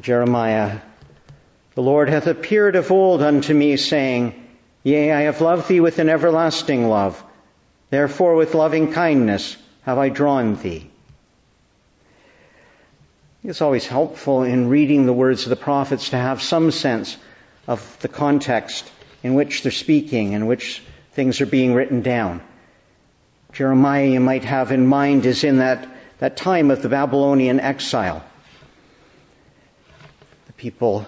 Jeremiah, the Lord hath appeared of old unto me, saying, Yea, I have loved thee with an everlasting love. Therefore with loving kindness have I drawn thee. It's always helpful in reading the words of the prophets to have some sense of the context in which they're speaking, in which things are being written down. Jeremiah, you might have in mind, is in that, that time of the Babylonian exile. People,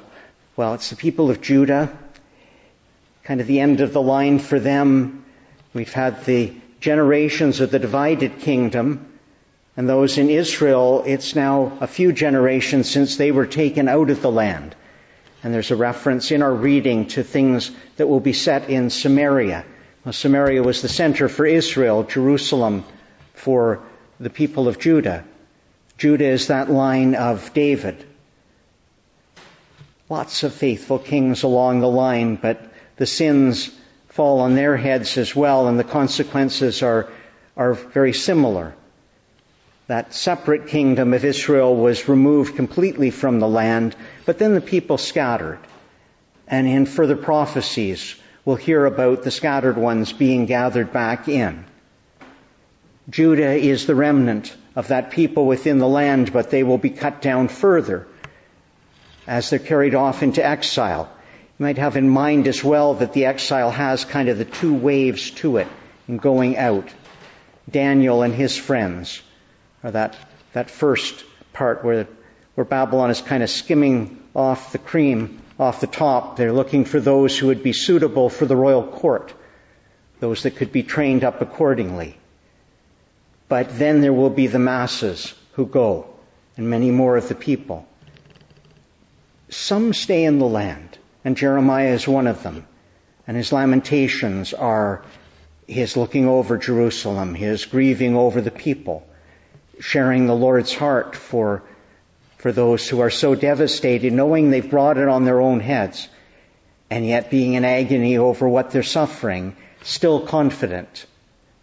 well, it's the people of Judah, kind of the end of the line for them. We've had the generations of the divided kingdom, and those in Israel, it's now a few generations since they were taken out of the land. And there's a reference in our reading to things that will be set in Samaria. Well, Samaria was the center for Israel, Jerusalem for the people of Judah. Judah is that line of David. Lots of faithful kings along the line, but the sins fall on their heads as well, and the consequences are, are very similar. That separate kingdom of Israel was removed completely from the land, but then the people scattered. And in further prophecies, we'll hear about the scattered ones being gathered back in. Judah is the remnant of that people within the land, but they will be cut down further as they're carried off into exile. You might have in mind as well that the exile has kind of the two waves to it in going out. Daniel and his friends or that, that first part where, where Babylon is kind of skimming off the cream off the top. They're looking for those who would be suitable for the royal court, those that could be trained up accordingly. But then there will be the masses who go, and many more of the people. Some stay in the land, and Jeremiah is one of them. And his lamentations are his looking over Jerusalem, his grieving over the people sharing the Lord's heart for, for those who are so devastated, knowing they've brought it on their own heads, and yet being in agony over what they're suffering, still confident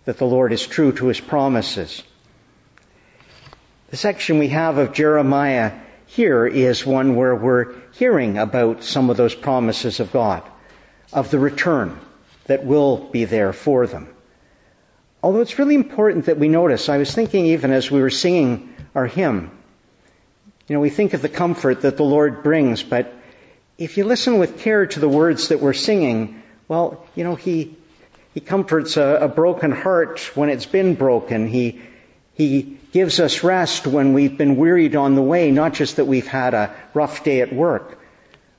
that the Lord is true to his promises. The section we have of Jeremiah here is one where we're hearing about some of those promises of God, of the return that will be there for them. Although it's really important that we notice, I was thinking even as we were singing our hymn, you know, we think of the comfort that the Lord brings, but if you listen with care to the words that we're singing, well, you know, He, He comforts a, a broken heart when it's been broken. He, He gives us rest when we've been wearied on the way, not just that we've had a rough day at work,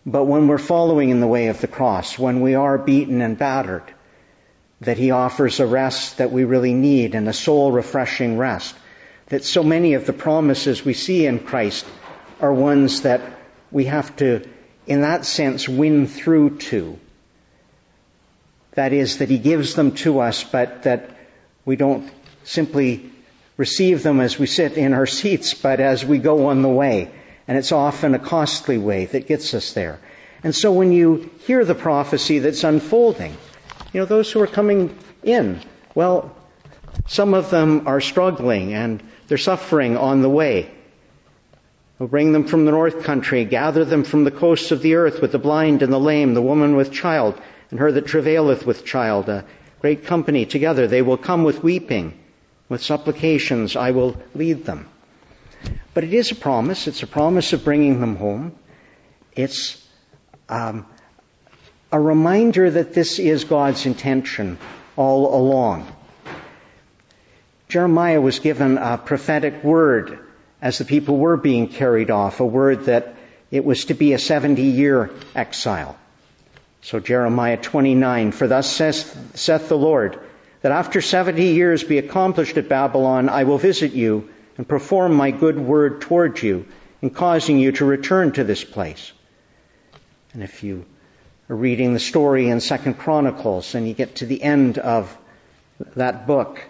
but when we're following in the way of the cross, when we are beaten and battered that He offers a rest that we really need and a soul refreshing rest. That so many of the promises we see in Christ are ones that we have to, in that sense, win through to. That is, that He gives them to us, but that we don't simply receive them as we sit in our seats, but as we go on the way. And it's often a costly way that gets us there. And so when you hear the prophecy that's unfolding, you know, those who are coming in, well, some of them are struggling and they're suffering on the way. We'll bring them from the north country, gather them from the coasts of the earth with the blind and the lame, the woman with child, and her that travaileth with child. A great company together. They will come with weeping, with supplications. I will lead them. But it is a promise. It's a promise of bringing them home. It's um, a reminder that this is God's intention all along. Jeremiah was given a prophetic word as the people were being carried off, a word that it was to be a 70 year exile. So Jeremiah 29, for thus saith, saith the Lord, that after 70 years be accomplished at Babylon, I will visit you and perform my good word toward you in causing you to return to this place. And if you are reading the story in Second Chronicles, and you get to the end of that book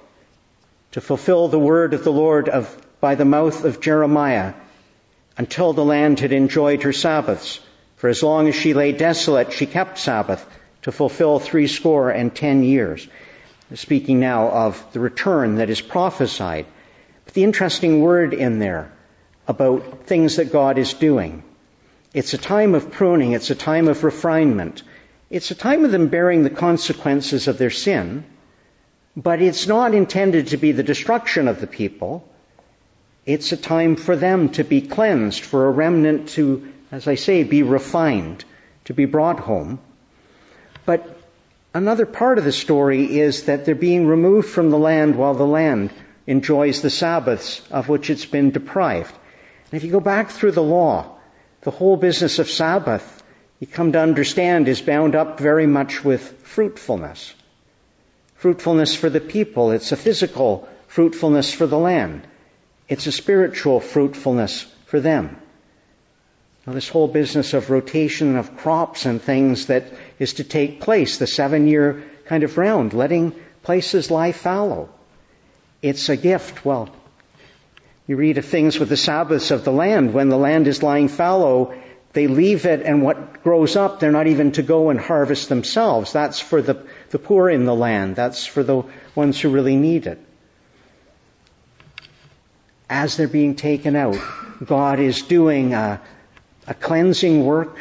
to fulfill the word of the Lord of, by the mouth of Jeremiah until the land had enjoyed her Sabbaths. For as long as she lay desolate, she kept Sabbath to fulfill threescore and ten years. Speaking now of the return that is prophesied. But the interesting word in there about things that God is doing. It's a time of pruning. It's a time of refinement. It's a time of them bearing the consequences of their sin, but it's not intended to be the destruction of the people. It's a time for them to be cleansed, for a remnant to, as I say, be refined, to be brought home. But another part of the story is that they're being removed from the land while the land enjoys the Sabbaths of which it's been deprived. And if you go back through the law, the whole business of Sabbath, you come to understand, is bound up very much with fruitfulness. Fruitfulness for the people. It's a physical fruitfulness for the land. It's a spiritual fruitfulness for them. Now, this whole business of rotation of crops and things that is to take place, the seven year kind of round, letting places lie fallow. It's a gift. Well, you read of things with the Sabbaths of the land. When the land is lying fallow, they leave it and what grows up, they're not even to go and harvest themselves. That's for the, the poor in the land. That's for the ones who really need it. As they're being taken out, God is doing a, a cleansing work.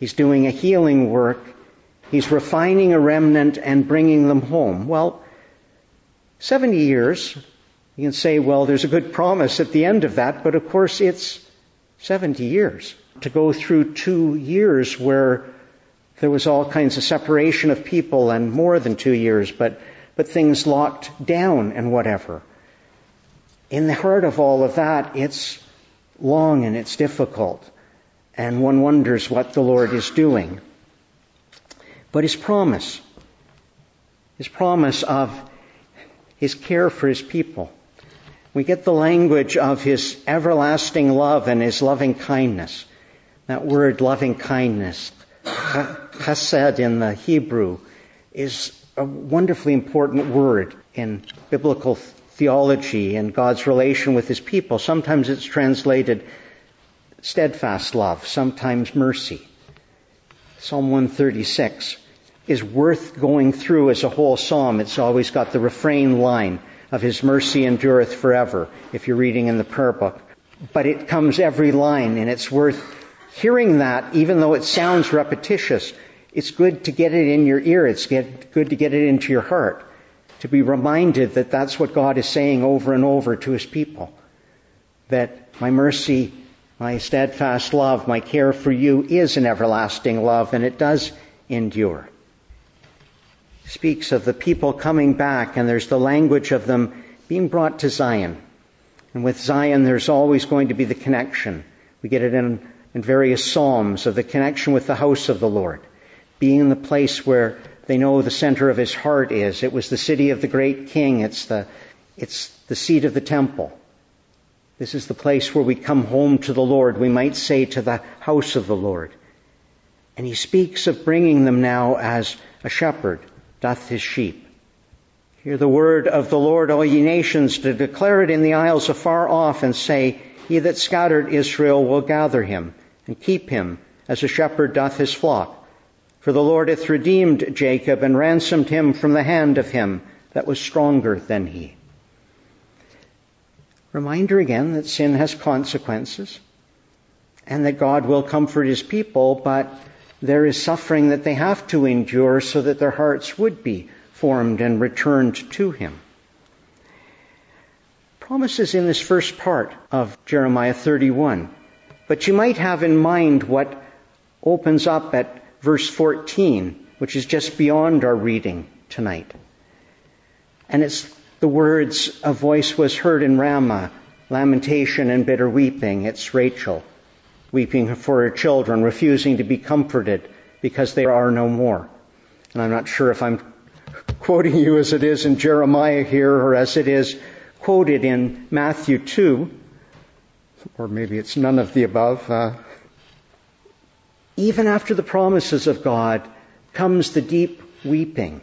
He's doing a healing work. He's refining a remnant and bringing them home. Well, 70 years you can say, well, there's a good promise at the end of that, but of course it's 70 years. To go through two years where there was all kinds of separation of people and more than two years, but, but things locked down and whatever. In the heart of all of that, it's long and it's difficult. And one wonders what the Lord is doing. But His promise, His promise of His care for His people, we get the language of his everlasting love and his loving kindness. That word loving kindness, chesed in the Hebrew, is a wonderfully important word in biblical theology and God's relation with his people. Sometimes it's translated steadfast love, sometimes mercy. Psalm 136 is worth going through as a whole psalm. It's always got the refrain line of his mercy endureth forever, if you're reading in the prayer book. But it comes every line, and it's worth hearing that, even though it sounds repetitious. It's good to get it in your ear. It's good to get it into your heart. To be reminded that that's what God is saying over and over to his people. That my mercy, my steadfast love, my care for you is an everlasting love, and it does endure speaks of the people coming back, and there's the language of them being brought to Zion. And with Zion, there's always going to be the connection. We get it in, in various Psalms of the connection with the house of the Lord, being in the place where they know the center of his heart is. It was the city of the great king. It's the, it's the seat of the temple. This is the place where we come home to the Lord. We might say to the house of the Lord. And he speaks of bringing them now as a shepherd doth his sheep. Hear the word of the Lord, all ye nations, to declare it in the isles afar off, and say, He that scattered Israel will gather him, and keep him, as a shepherd doth his flock. For the Lord hath redeemed Jacob, and ransomed him from the hand of him that was stronger than he. Reminder again that sin has consequences, and that God will comfort his people, but there is suffering that they have to endure so that their hearts would be formed and returned to Him. Promises in this first part of Jeremiah 31. But you might have in mind what opens up at verse 14, which is just beyond our reading tonight. And it's the words, a voice was heard in Ramah, lamentation and bitter weeping. It's Rachel weeping for her children, refusing to be comforted because they are no more. And I'm not sure if I'm quoting you as it is in Jeremiah here or as it is quoted in Matthew 2, or maybe it's none of the above. Uh, even after the promises of God comes the deep weeping.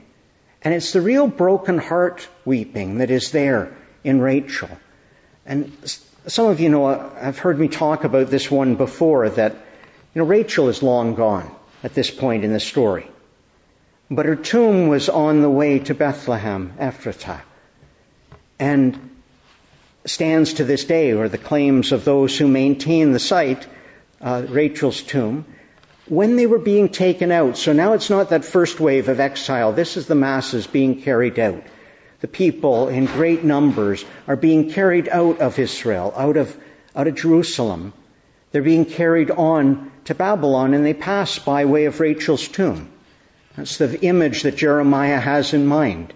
And it's the real broken heart weeping that is there in Rachel. And some of you know, have heard me talk about this one before that, you know, Rachel is long gone at this point in the story. But her tomb was on the way to Bethlehem, Ephratah, and stands to this day, or the claims of those who maintain the site uh, Rachel's tomb, when they were being taken out, so now it's not that first wave of exile, this is the masses being carried out. The people in great numbers are being carried out of Israel, out of, out of Jerusalem. They're being carried on to Babylon and they pass by way of Rachel's tomb. That's the image that Jeremiah has in mind.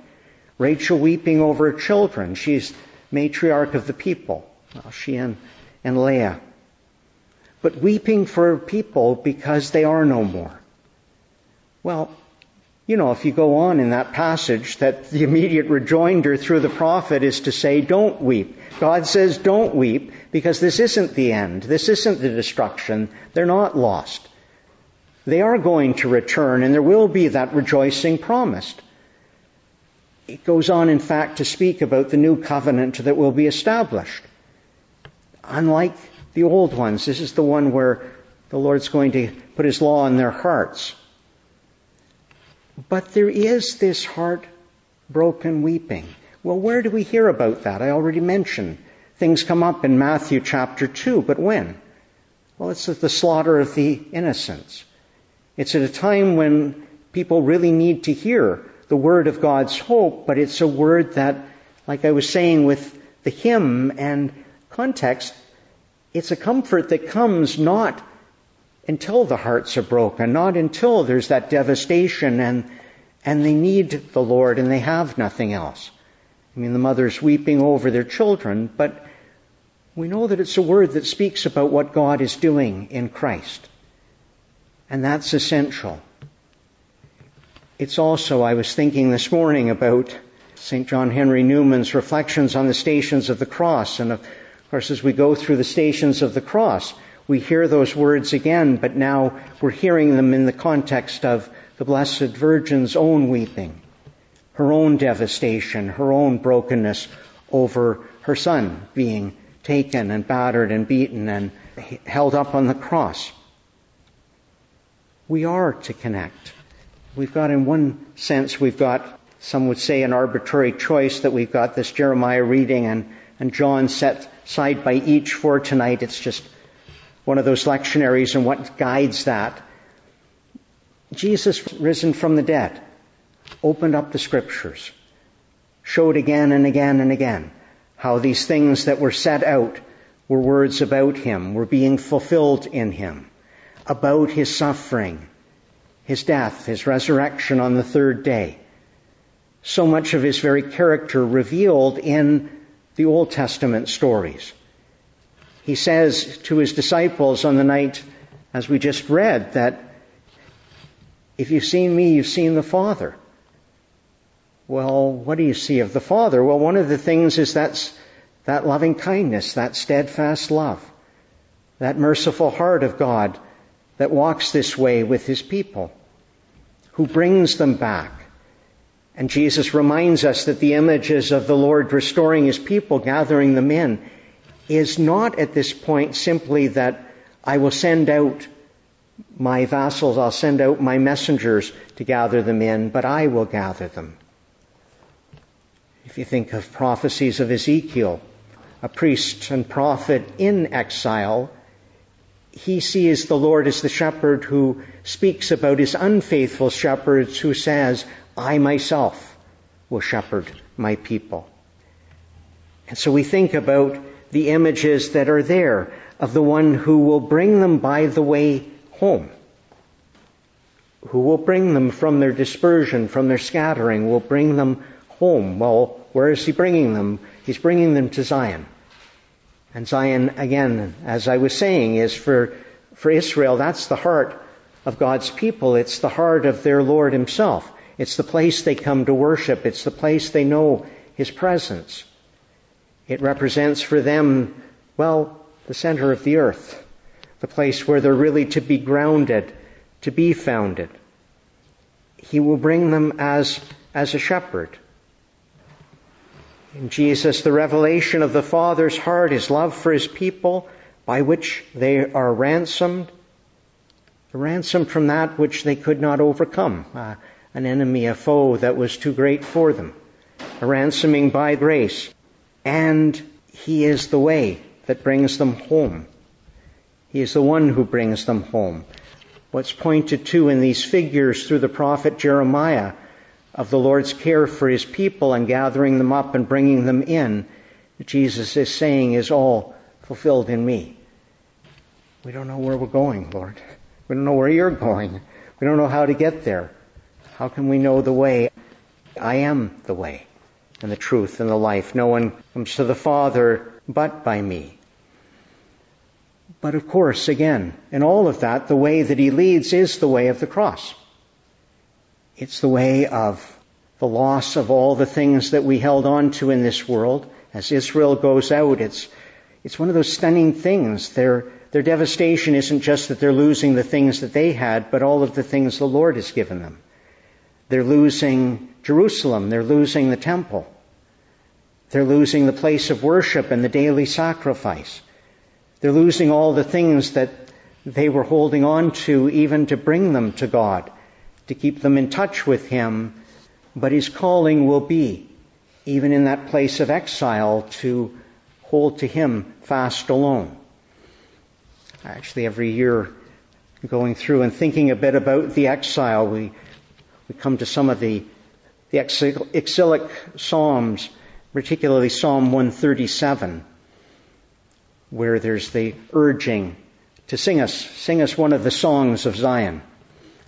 Rachel weeping over her children. She's matriarch of the people. Well, she and, and Leah. But weeping for people because they are no more. Well, you know, if you go on in that passage, that the immediate rejoinder through the prophet is to say, don't weep. God says, don't weep, because this isn't the end. This isn't the destruction. They're not lost. They are going to return, and there will be that rejoicing promised. It goes on, in fact, to speak about the new covenant that will be established. Unlike the old ones, this is the one where the Lord's going to put His law in their hearts. But there is this heart-broken weeping. Well, where do we hear about that? I already mentioned. Things come up in Matthew chapter 2, but when? Well, it's at the slaughter of the innocents. It's at a time when people really need to hear the word of God's hope, but it's a word that, like I was saying with the hymn and context, it's a comfort that comes not until the hearts are broken, not until there's that devastation and, and they need the Lord and they have nothing else. I mean, the mother's weeping over their children, but we know that it's a word that speaks about what God is doing in Christ. And that's essential. It's also, I was thinking this morning about St. John Henry Newman's reflections on the stations of the cross. And of course, as we go through the stations of the cross, we hear those words again, but now we're hearing them in the context of the Blessed Virgin's own weeping, her own devastation, her own brokenness over her son being taken and battered and beaten and held up on the cross. We are to connect. We've got, in one sense, we've got, some would say, an arbitrary choice that we've got this Jeremiah reading and, and John set side by each for tonight. It's just one of those lectionaries and what guides that. Jesus risen from the dead, opened up the scriptures, showed again and again and again how these things that were set out were words about him, were being fulfilled in him, about his suffering, his death, his resurrection on the third day. So much of his very character revealed in the Old Testament stories. He says to his disciples on the night, as we just read, that if you've seen me, you've seen the Father. Well, what do you see of the Father? Well, one of the things is that's that loving kindness, that steadfast love, that merciful heart of God that walks this way with his people, who brings them back. And Jesus reminds us that the images of the Lord restoring his people, gathering them in, is not at this point simply that I will send out my vassals, I'll send out my messengers to gather them in, but I will gather them. If you think of prophecies of Ezekiel, a priest and prophet in exile, he sees the Lord as the shepherd who speaks about his unfaithful shepherds who says, I myself will shepherd my people. And so we think about the images that are there of the one who will bring them by the way home, who will bring them from their dispersion, from their scattering, will bring them home. Well, where is he bringing them? He's bringing them to Zion. And Zion, again, as I was saying, is for, for Israel, that's the heart of God's people. It's the heart of their Lord Himself. It's the place they come to worship. It's the place they know His presence. It represents for them, well, the center of the earth, the place where they're really to be grounded, to be founded. He will bring them as, as a shepherd. In Jesus, the revelation of the Father's heart, His love for His people, by which they are ransomed, ransomed from that which they could not overcome, uh, an enemy, a foe that was too great for them, a ransoming by grace and He is the way that brings them home. He is the one who brings them home. What's pointed to in these figures through the prophet Jeremiah of the Lord's care for his people and gathering them up and bringing them in, Jesus is saying is all fulfilled in me. We don't know where we're going, Lord. We don't know where you're going. We don't know how to get there. How can we know the way? I am the way and the truth and the life. No one comes to the Father but by me. But of course, again, in all of that, the way that he leads is the way of the cross. It's the way of the loss of all the things that we held on to in this world. As Israel goes out, it's, it's one of those stunning things. Their, their devastation isn't just that they're losing the things that they had, but all of the things the Lord has given them. They're losing Jerusalem. They're losing the temple. They're losing the place of worship and the daily sacrifice. They're losing all the things that they were holding on to even to bring them to God, to keep them in touch with Him. But His calling will be, even in that place of exile, to hold to Him fast alone. Actually, every year, going through and thinking a bit about the exile, we, we come to some of the, the exilic psalms, particularly Psalm 137 where there's the urging to sing us, sing us one of the songs of Zion.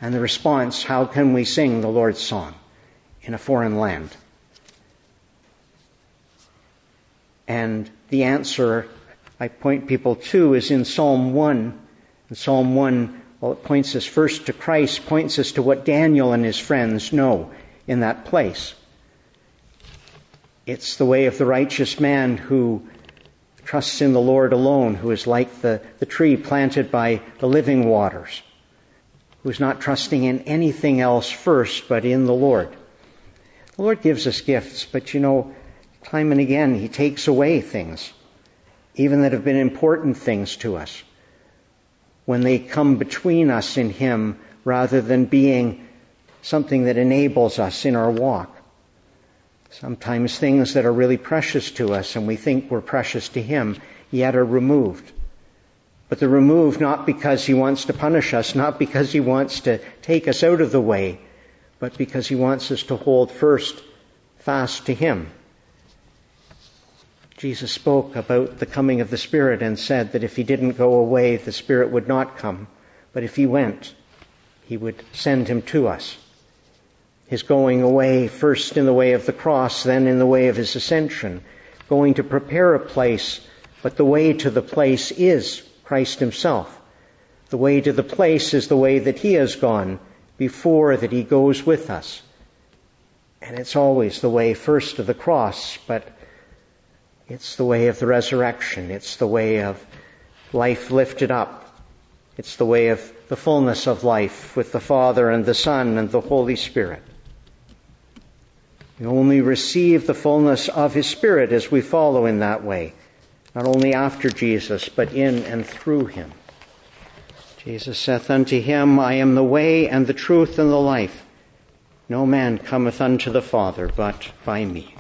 And the response, how can we sing the Lord's song in a foreign land? And the answer I point people to is in Psalm 1. In Psalm 1, well, it points us first to Christ, points us to what Daniel and his friends know in that place. It's the way of the righteous man who trusts in the Lord alone, who is like the, the tree planted by the living waters, who's not trusting in anything else first, but in the Lord. The Lord gives us gifts, but you know, time and again, He takes away things, even that have been important things to us, when they come between us and Him rather than being something that enables us in our walk. Sometimes things that are really precious to us and we think we're precious to Him, yet are removed. But they're removed not because He wants to punish us, not because He wants to take us out of the way, but because He wants us to hold first fast to Him. Jesus spoke about the coming of the Spirit and said that if He didn't go away, the Spirit would not come. But if He went, He would send Him to us his going away first in the way of the cross, then in the way of his ascension, going to prepare a place, but the way to the place is Christ himself. The way to the place is the way that he has gone before that he goes with us. And it's always the way first of the cross, but it's the way of the resurrection. It's the way of life lifted up. It's the way of the fullness of life with the Father and the Son and the Holy Spirit. We only receive the fullness of His Spirit as we follow in that way, not only after Jesus, but in and through Him. Jesus saith unto him, I am the way and the truth and the life. No man cometh unto the Father but by me.